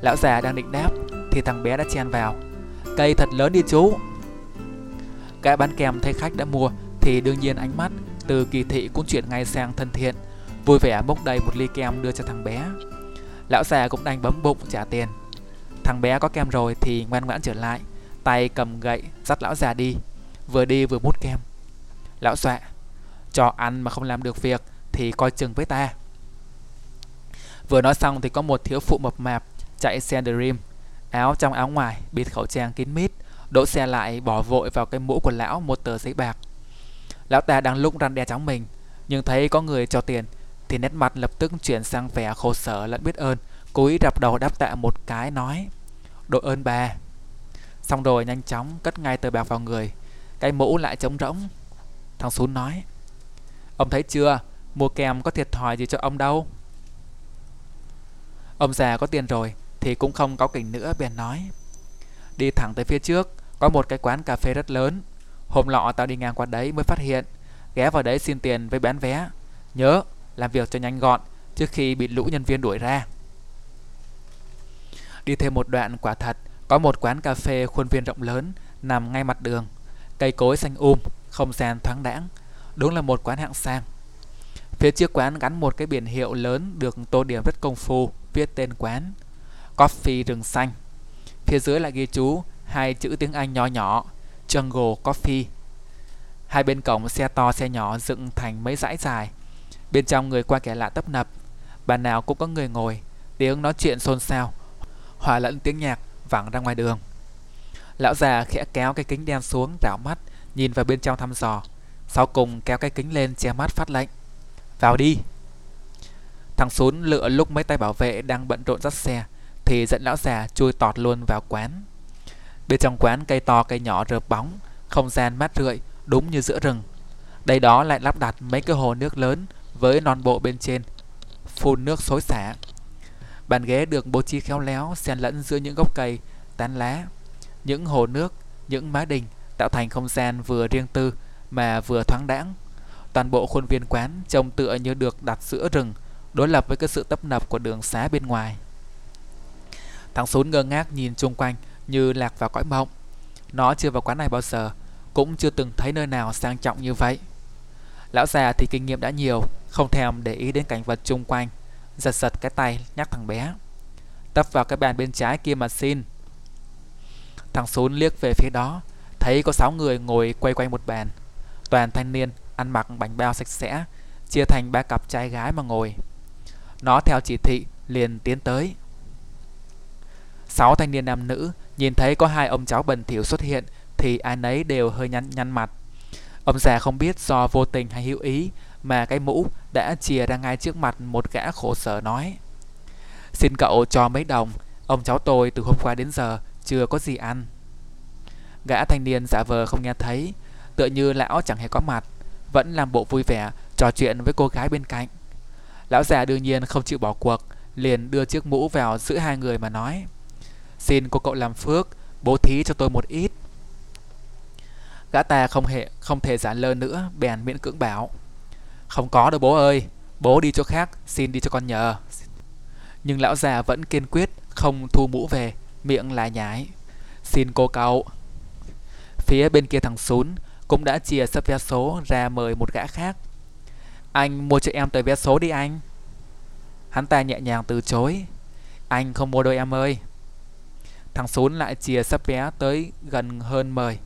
Lão già đang định đáp Thì thằng bé đã chen vào Cây thật lớn đi chú Gã bán kem thấy khách đã mua thì đương nhiên ánh mắt từ kỳ thị cũng chuyển ngay sang thân thiện, vui vẻ bốc đầy một ly kem đưa cho thằng bé. Lão già cũng đành bấm bụng trả tiền. Thằng bé có kem rồi thì ngoan ngoãn trở lại, tay cầm gậy dắt lão già đi, vừa đi vừa mút kem. Lão xọa, cho ăn mà không làm được việc thì coi chừng với ta. Vừa nói xong thì có một thiếu phụ mập mạp chạy xe Dream, áo trong áo ngoài, bịt khẩu trang kín mít, đỗ xe lại bỏ vội vào cái mũ của lão một tờ giấy bạc. Lão ta đang lúc răn đe cháu mình Nhưng thấy có người cho tiền Thì nét mặt lập tức chuyển sang vẻ khổ sở lẫn biết ơn Cúi rập đầu đáp tạ một cái nói Đội ơn bà Xong rồi nhanh chóng cất ngay tờ bạc vào người Cái mũ lại trống rỗng Thằng Sún nói Ông thấy chưa? Mua kem có thiệt thòi gì cho ông đâu. Ông già có tiền rồi Thì cũng không có kỉnh nữa, bèn nói. Đi thẳng tới phía trước, Có một cái quán cà phê rất lớn. Hôm lọ tao đi ngang qua đấy mới phát hiện, Ghé vào đấy xin tiền với bán vé. Nhớ, làm việc cho nhanh gọn, Trước khi bị lũ nhân viên đuổi ra. Đi thêm một đoạn, quả thật, Có một quán cà phê khuôn viên rộng lớn Nằm ngay mặt đường. Cây cối xanh um Không gian thoáng đãng Đúng là một quán hạng sang Phía trước quán gắn một cái biển hiệu lớn Được tô điểm rất công phu Viết tên quán Coffee rừng xanh Phía dưới lại ghi chú Hai chữ tiếng Anh nhỏ nhỏ Jungle Coffee. Hai bên cổng xe to xe nhỏ dựng thành mấy dãy dài. Bên trong người qua kẻ lạ tấp nập, bàn nào cũng có người ngồi, tiếng nói chuyện xôn xao. hòa lẫn tiếng nhạc vẳng ra ngoài đường. Lão già khẽ kéo cái kính đen xuống rảo mắt, nhìn vào bên trong thăm dò. Sau cùng kéo cái kính lên che mắt phát lệnh. Vào đi! Thằng Sún lựa lúc mấy tay bảo vệ đang bận rộn dắt xe, thì dẫn lão già chui tọt luôn vào quán. Bên trong quán cây to cây nhỏ rợp bóng, không gian mát rượi, đúng như giữa rừng. Đây đó lại lắp đặt mấy cái hồ nước lớn với non bộ bên trên, phun nước xối xả. Bàn ghế được bố trí khéo léo xen lẫn giữa những gốc cây, tán lá, những hồ nước, những mái đình tạo thành không gian vừa riêng tư mà vừa thoáng đãng. Toàn bộ khuôn viên quán trông tựa như được đặt giữa rừng, đối lập với cái sự tấp nập của đường xá bên ngoài. Thằng Sún ngơ ngác nhìn chung quanh như lạc vào cõi mộng. Nó chưa vào quán này bao giờ, cũng chưa từng thấy nơi nào sang trọng như vậy. Lão già thì kinh nghiệm đã nhiều, không thèm để ý đến cảnh vật chung quanh, giật giật cái tay nhắc thằng bé. Tấp vào cái bàn bên trái kia mà xin. Thằng Sún liếc về phía đó, thấy có 6 người ngồi quay quanh một bàn. Toàn thanh niên ăn mặc bánh bao sạch sẽ, chia thành ba cặp trai gái mà ngồi. Nó theo chỉ thị liền tiến tới. Sáu thanh niên nam nữ nhìn thấy có hai ông cháu bẩn thỉu xuất hiện thì ai nấy đều hơi nhăn nhăn mặt. Ông già không biết do vô tình hay hữu ý mà cái mũ đã chìa ra ngay trước mặt một gã khổ sở nói. Xin cậu cho mấy đồng, ông cháu tôi từ hôm qua đến giờ chưa có gì ăn. Gã thanh niên giả vờ không nghe thấy, tựa như lão chẳng hề có mặt, vẫn làm bộ vui vẻ trò chuyện với cô gái bên cạnh. Lão già đương nhiên không chịu bỏ cuộc, liền đưa chiếc mũ vào giữa hai người mà nói. Xin cô cậu làm phước, bố thí cho tôi một ít. Gã ta không hề không thể giả lơ nữa, bèn miễn cưỡng bảo. Không có đâu bố ơi, bố đi chỗ khác, xin đi cho con nhờ. Nhưng lão già vẫn kiên quyết không thu mũ về, miệng lại nhái. Xin cô cậu. Phía bên kia thằng Sún cũng đã chia sắp vé số ra mời một gã khác. Anh mua cho em tờ vé số đi anh. Hắn ta nhẹ nhàng từ chối. Anh không mua đâu em ơi. Thằng Sún lại chia sắp vé tới gần hơn mời.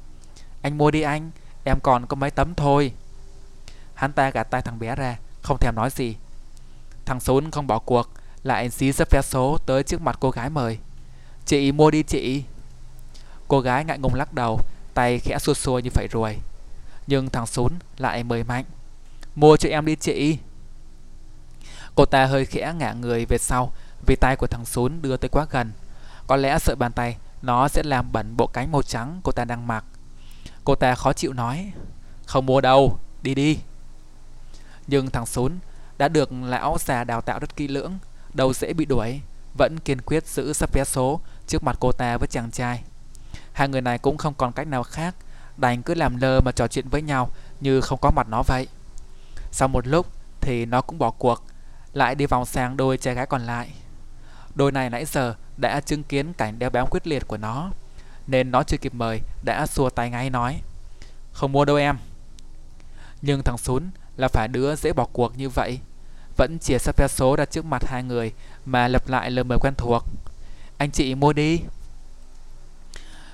Anh mua đi anh, em còn có mấy tấm thôi. Hắn ta gạt tay thằng bé ra, không thèm nói gì. Thằng Sún không bỏ cuộc, lại xí sắp vé số tới trước mặt cô gái mời. Chị mua đi chị. Cô gái ngại ngùng lắc đầu, tay khẽ xua xua như vậy rồi. Nhưng thằng Sún lại mời mạnh. Mua cho em đi chị. Cô ta hơi khẽ ngả người về sau vì tay của thằng Sún đưa tới quá gần. Có lẽ sợ bàn tay nó sẽ làm bẩn bộ cánh màu trắng cô ta đang mặc. Cô ta khó chịu nói Không mua đâu, đi đi Nhưng thằng Sún đã được lão già đào tạo rất kỹ lưỡng Đâu dễ bị đuổi Vẫn kiên quyết giữ sắp vé số trước mặt cô ta với chàng trai Hai người này cũng không còn cách nào khác Đành cứ làm lơ mà trò chuyện với nhau, Như không có mặt nó vậy. Sau một lúc thì nó cũng bỏ cuộc, Lại đi vòng sang đôi trai gái còn lại. Đôi này nãy giờ đã chứng kiến cảnh đeo bám quyết liệt của nó, nên nó chưa kịp mời, đã xua tay ngay nói, Không mua đâu em. Nhưng thằng Sún là phải đứa dễ bỏ cuộc như vậy. Vẫn chia sắp vé số ra trước mặt hai người Mà lặp lại lời mời quen thuộc. Anh chị mua đi.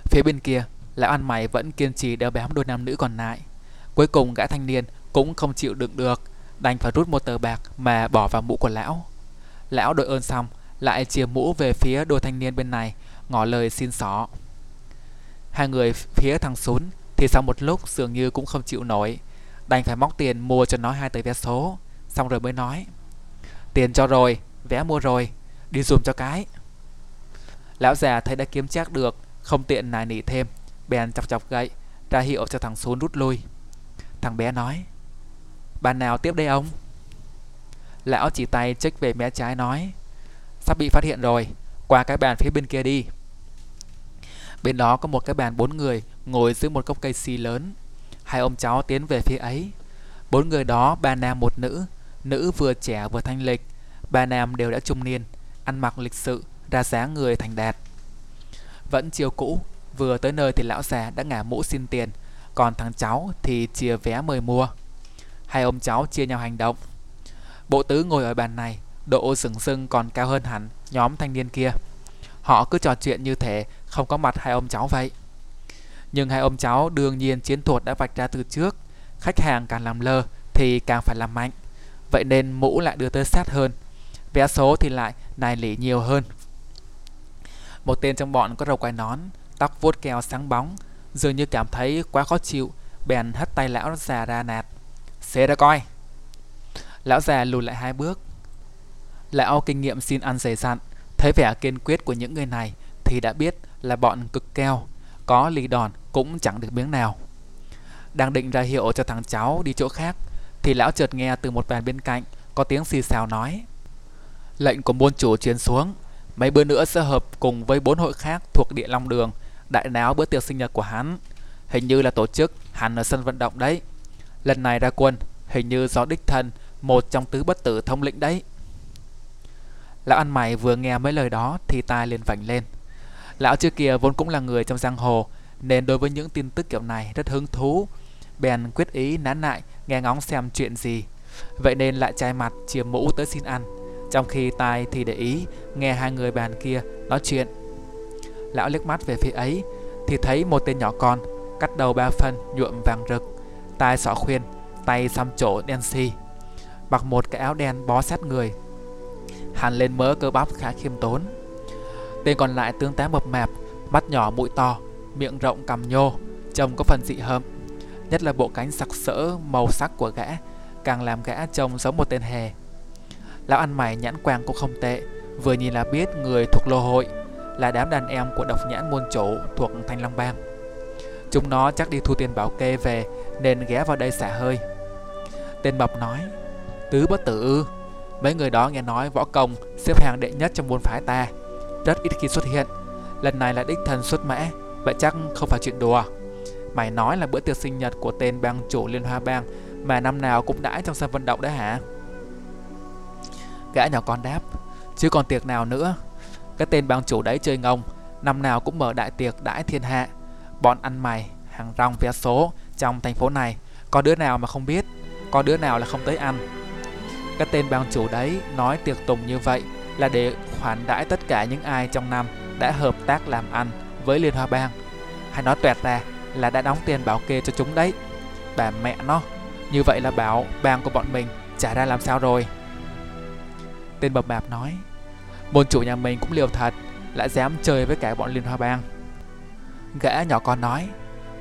Phía bên kia Lão ăn mày vẫn kiên trì đeo bám đôi nam nữ còn lại Cuối cùng gã thanh niên cũng không chịu đựng được Đành phải rút một tờ bạc mà bỏ vào mũ của lão Lão đội ơn xong Lại chia mũ về phía đôi thanh niên bên này Ngỏ lời xin xỏ Hai người phía thằng Sún thì sau một lúc dường như cũng không chịu nổi, đành phải móc tiền mua cho nó hai tờ vé số, xong rồi mới nói. Tiền cho rồi, vé mua rồi, đi dùm cho cái. Lão già thấy đã kiếm chắc được, không tiện nài nỉ thêm, bèn chọc chọc gậy, ra hiệu cho thằng xuống rút lui. Thằng bé nói, bàn nào tiếp đây ông? Lão chỉ tay chích về mé trái nói, sắp bị phát hiện rồi, qua cái bàn phía bên kia đi. Bên đó có một cái bàn bốn người ngồi dưới một gốc cây si lớn. Hai ông cháu tiến về phía ấy. Bốn người đó ba nam một nữ, nữ vừa trẻ vừa thanh lịch. Ba nam đều đã trung niên, ăn mặc lịch sự, ra dáng người thành đạt. Vẫn chiều cũ, vừa tới nơi thì lão già đã ngả mũ xin tiền, còn thằng cháu thì chia vé mời mua. Hai ông cháu chia nhau hành động. Bộ tứ ngồi ở bàn này, độ sừng sưng còn cao hơn hẳn nhóm thanh niên kia. Họ cứ trò chuyện như thế không có mặt hai ông cháu vậy. Nhưng hai ông cháu đương nhiên chiến thuật đã vạch ra từ trước. Khách hàng càng làm lơ thì càng phải làm mạnh. Vậy nên mũ lại đưa tới sát hơn. Vé số thì lại nài lỉ nhiều hơn. Một tên trong bọn có râu quai nón, tóc vuốt keo sáng bóng, dường như cảm thấy quá khó chịu, bèn hất tay lão già ra nạt. Xế ra coi. Lão già lùi lại hai bước. Lão kinh nghiệm xin ăn dày dặn, thấy vẻ kiên quyết của những người này thì đã biết là bọn cực keo, có lì đòn cũng chẳng được miếng nào. Đang định ra hiệu cho thằng cháu đi chỗ khác thì lão chợt nghe từ một bàn bên cạnh có tiếng xì xào nói. Lệnh của môn chủ truyền xuống, mấy bữa nữa sẽ hợp cùng với bốn hội khác thuộc địa long đường đại náo bữa tiệc sinh nhật của hắn. Hình như là tổ chức hẳn ở sân vận động đấy. Lần này ra quân, hình như do đích thân một trong tứ bất tử thông lĩnh đấy. Lão ăn mày vừa nghe mấy lời đó thì tai liền vảnh lên. Lão trước kia vốn cũng là người trong giang hồ, nên đối với những tin tức kiểu này rất hứng thú. Bèn quyết ý nán lại nghe ngóng xem chuyện gì. Vậy nên lại chai mặt chia mũ tới xin ăn. Trong khi tai thì để ý nghe hai người bàn kia nói chuyện. Lão liếc mắt về phía ấy thì thấy một tên nhỏ con cắt đầu ba phân nhuộm vàng rực, tai xỏ khuyên, tay xăm chỗ đen xi, mặc một cái áo đen bó sát người, hàn lên mớ cơ bắp khá khiêm tốn. Tên còn lại tướng tá mập mạp, mắt nhỏ mũi to, miệng rộng cằm nhô, trông có phần dị hợm. Nhất là bộ cánh sặc sỡ màu sắc của gã, càng làm gã trông giống một tên hề. Lão ăn mày nhãn quang cũng không tệ, vừa nhìn là biết người thuộc lô hội, là đám đàn em của độc nhãn môn chủ thuộc Thanh Long Bang. Chúng nó chắc đi thu tiền bảo kê về nên ghé vào đây xả hơi. Tên bập nói, tứ bất tử ư, mấy người đó nghe nói võ công xếp hàng đệ nhất trong môn phái ta, rất ít khi xuất hiện. Lần này là đích thần xuất mã, vậy chắc không phải chuyện đùa. Mày nói là bữa tiệc sinh nhật của tên bang chủ Liên Hoa Bang mà năm nào cũng đãi trong sân vận động đấy hả? Gã nhỏ con đáp, chứ còn tiệc nào nữa. Cái tên bang chủ đấy chơi ngông, năm nào cũng mở đại tiệc đãi thiên hạ. Bọn ăn mày, hàng rong vé số trong thành phố này, có đứa nào mà không biết, có đứa nào là không tới ăn. Cái tên bang chủ đấy nói tiệc tùng như vậy là để khoản đãi tất cả những ai trong năm đã hợp tác làm ăn với Liên Hoa Bang. Hay nói tuẹt ra là đã đóng tiền bảo kê cho chúng đấy. Bà mẹ nó, như vậy là bảo bang của bọn mình trả ra làm sao rồi. Tên bập bạp nói, môn chủ nhà mình cũng liều thật, lại dám chơi với cả bọn Liên Hoa Bang. Gã nhỏ con nói,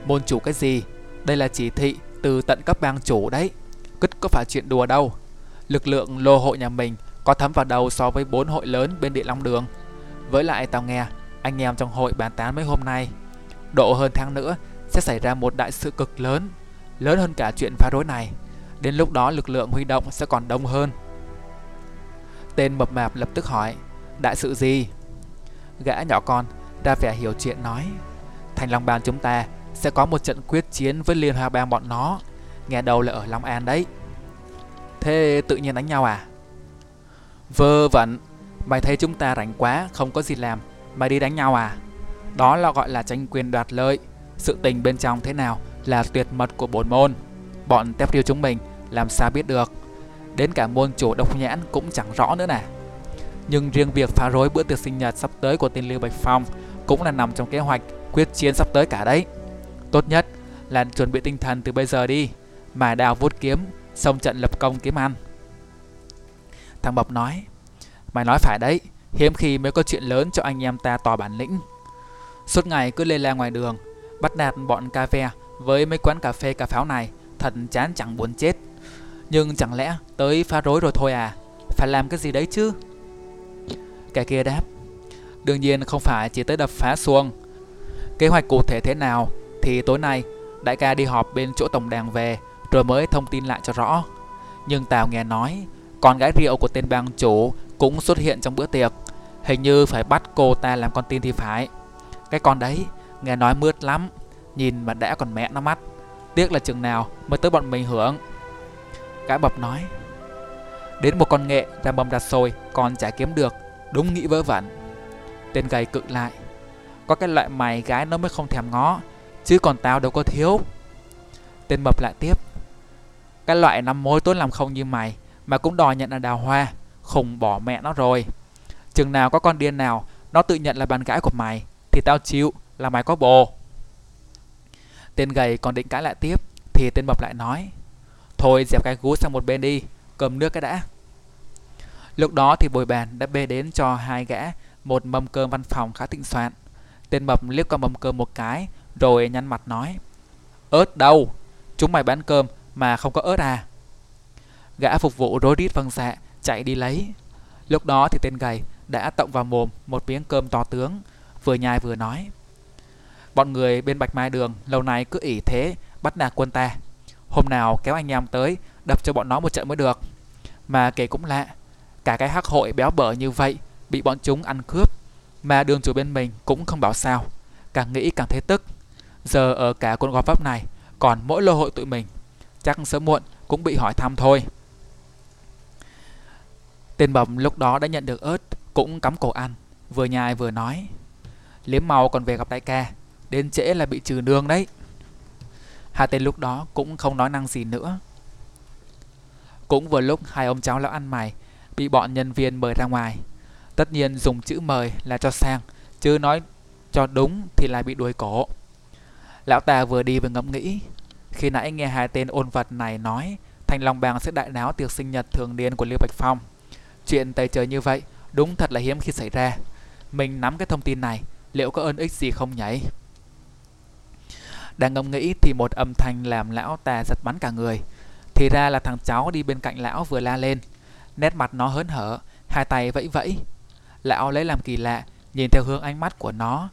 môn chủ cái gì, đây là chỉ thị từ tận cấp bang chủ đấy, Cứt có phải chuyện đùa đâu. Lực lượng lô hội nhà mình có thấm vào đầu so với bốn hội lớn bên địa Long Đường. Với lại tao nghe, anh em trong hội bàn tán mấy hôm nay, độ hơn tháng nữa sẽ xảy ra một đại sự cực lớn, lớn hơn cả chuyện phá rối này. Đến lúc đó lực lượng huy động sẽ còn đông hơn. Tên mập mạp lập tức hỏi, đại sự gì? Gã nhỏ con ra vẻ hiểu chuyện nói, thành Long Bang chúng ta sẽ có một trận quyết chiến với Liên Hoa Bang bọn nó, nghe đầu là ở Long An đấy. Thế tự nhiên đánh nhau à? Vơ vẩn, mày thấy chúng ta rảnh quá, không có gì làm, mày đi đánh nhau à? Đó là gọi là tranh quyền đoạt lợi. Sự tình bên trong thế nào là tuyệt mật của bổn môn. Bọn tép tiêu chúng mình làm sao biết được. Đến cả môn chủ độc nhãn cũng chẳng rõ nữa nè. Nhưng riêng việc phá rối bữa tiệc sinh nhật sắp tới của tên Lưu Bạch Phong cũng là nằm trong kế hoạch quyết chiến sắp tới cả đấy. Tốt nhất là chuẩn bị tinh thần từ bây giờ đi, mà đào vuốt kiếm, xong trận lập công kiếm ăn. Thằng Bọc nói, mày nói phải đấy, hiếm khi mới có chuyện lớn cho anh em ta tỏ bản lĩnh. Suốt ngày cứ lê la ngoài đường, bắt nạt bọn cà phê với mấy quán cà phê cà pháo này, thật chán chẳng buồn chết. Nhưng chẳng lẽ tới phá rối rồi thôi à, phải làm cái gì đấy chứ? Kẻ kia đáp, đương nhiên không phải chỉ tới đập phá xuông. Kế hoạch cụ thể thế nào thì tối nay đại ca đi họp bên chỗ tổng đàn về rồi mới thông tin lại cho rõ. Nhưng Tào nghe nói con gái rượu của tên bang chủ cũng xuất hiện trong bữa tiệc. Hình như phải bắt cô ta làm con tin thì phải. Cái con đấy nghe nói mướt lắm, nhìn mà đã còn mẹ nó mắt. Tiếc là chừng nào mới tới bọn mình hưởng. Gã bập nói. Đến một con nghệ ra bầm đặt sôi còn chả kiếm được, đúng nghĩ vớ vẩn. Tên gầy cự lại. Có cái loại mày gái nó mới không thèm ngó, chứ còn tao đâu có thiếu. Tên mập lại tiếp. Cái loại năm mối tốt làm không như mày mà cũng đòi nhận là đào hoa, khùng bỏ mẹ nó rồi. Chừng nào có con điên nào nó tự nhận là bạn gái của mày thì tao chịu là mày có bồ. Tên gầy còn định cãi lại tiếp thì tên mập lại nói Thôi dẹp cái gú sang một bên đi, cầm nước cái đã. Lúc đó thì bồi bàn đã bê đến cho hai gã một mâm cơm văn phòng khá tịnh soạn. Tên mập liếc qua mâm cơm một cái, rồi nhăn mặt nói. Ớt đâu? Chúng mày bán cơm mà không có ớt à? Gã phục vụ rối rít vâng dạ, chạy đi lấy. Lúc đó thì tên gầy đã tộng vào mồm một miếng cơm to tướng, vừa nhai vừa nói. Bọn người bên Bạch Mai Đường lâu nay cứ ỉ thế bắt nạt quân ta. Hôm nào kéo anh em tới đập cho bọn nó một trận mới được. Mà kể cũng lạ, cả cái hắc hội béo bở như vậy bị bọn chúng ăn cướp. Mà đường chủ bên mình cũng không bảo sao, càng nghĩ càng thấy tức. Giờ ở cả con gò vấp này còn mỗi lô hội tụi mình, chắc sớm muộn cũng bị hỏi thăm thôi. Tên bầm lúc đó đã nhận được ớt, cũng cắm cổ ăn, vừa nhai vừa nói. Liếm màu còn về gặp đại ca, đến trễ là bị trừ nương đấy. Hai tên lúc đó cũng không nói năng gì nữa. Cũng vừa lúc hai ông cháu lão ăn mày bị bọn nhân viên mời ra ngoài. Tất nhiên dùng chữ mời là cho sang, chứ nói cho đúng thì lại bị đuổi cổ. Lão ta vừa đi vừa ngẫm nghĩ. Khi nãy nghe hai tên ôn vật này nói Thành Long Bang sẽ đại náo tiệc sinh nhật thường niên của Liêu Bạch Phong. Chuyện tày trời như vậy đúng thật là hiếm khi xảy ra. Mình nắm cái thông tin này, liệu có ơn ích gì không nhảy? Đang ngẫm nghĩ thì một âm thanh làm lão ta giật bắn cả người. Thì ra là thằng cháu đi bên cạnh lão vừa la lên. Nét mặt nó hớn hở, hai tay vẫy vẫy. Lão lấy làm kỳ lạ, nhìn theo hướng ánh mắt của nó.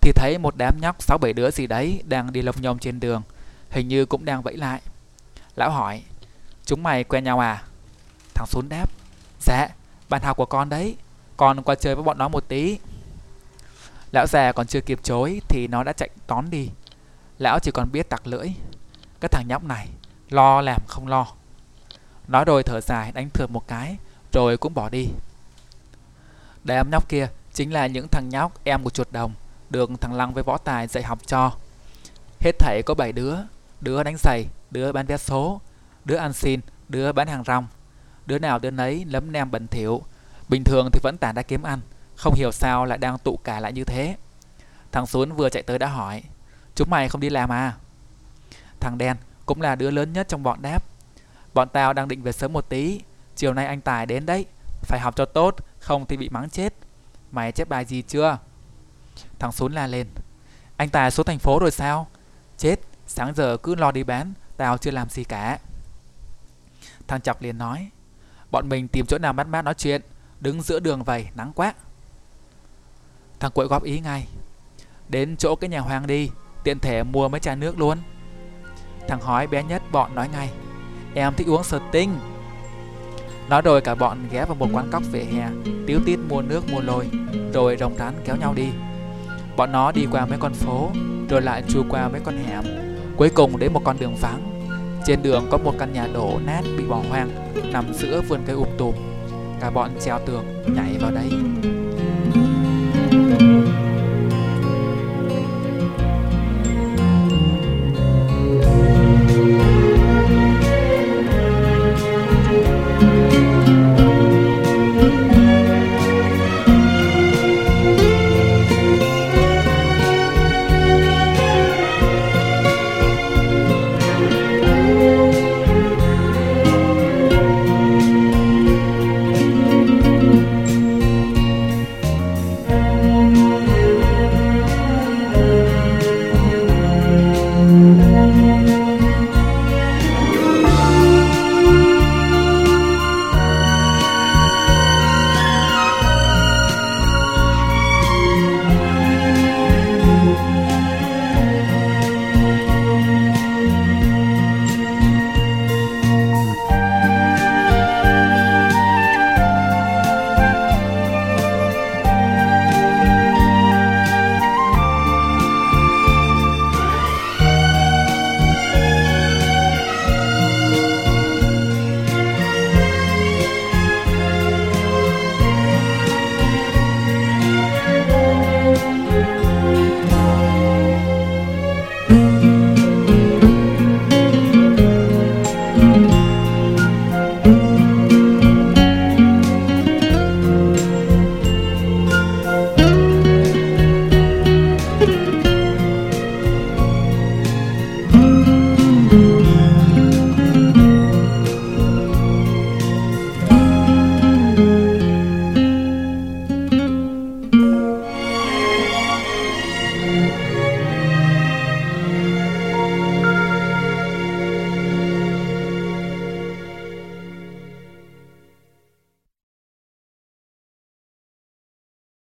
Thì thấy một đám nhóc sáu bảy đứa gì đấy đang đi lông nhông trên đường. Hình như cũng đang vẫy lại. Lão hỏi, chúng mày quen nhau à? Thằng Xuân đáp, dạ, bạn học của con đấy. Con qua chơi với bọn nó một tí. Lão già còn chưa kịp chối thì nó đã chạy tón đi. Lão chỉ còn biết tặc lưỡi Cái thằng nhóc này Lo làm không lo Nói rồi thở dài, đánh thượt một cái, Rồi cũng bỏ đi Đám nhóc kia Chính là những thằng nhóc em của chuột đồng, Được thằng Lăng với võ tài dạy học cho Hết thảy có 7 đứa Đứa đánh giày, Đứa bán vé số, Đứa ăn xin, Đứa bán hàng rong Đứa nào đứa nấy lấm nem bẩn thỉu, Bình thường thì vẫn tản đã kiếm ăn, Không hiểu sao lại đang tụ cả lại như thế Thằng Xuân vừa chạy tới đã hỏi, Chúng mày không đi làm à? Thằng đen cũng là đứa lớn nhất trong bọn đáp. Bọn tao đang định về sớm một tí. Chiều nay anh Tài đến đấy. Phải học cho tốt, không thì bị mắng chết. Mày chép bài gì chưa? Thằng Sún la lên. Anh Tài xuống thành phố rồi sao? Chết, sáng giờ cứ lo đi bán, tao chưa làm gì cả. Thằng Chọc liền nói. Bọn mình tìm chỗ nào mát mát nói chuyện, đứng giữa đường vậy, nắng quá. Thằng Quậy góp ý ngay. Đến chỗ cái nhà hoàng đi, tiện thể mua mấy chai nước luôn thằng hói bé nhất bọn nói ngay em thích uống sting nói rồi cả bọn ghé vào một quán cóc vỉa hè, tiếu tít mua nước mua lôi, rồi rồng rắn kéo nhau đi. Bọn nó đi qua mấy con phố, rồi lại chui qua mấy con hẻm. Cuối cùng đến một con đường vắng. Trên đường có một căn nhà đổ nát bị bỏ hoang, nằm giữa vườn cây um tùm. Cả bọn treo tường nhảy vào đấy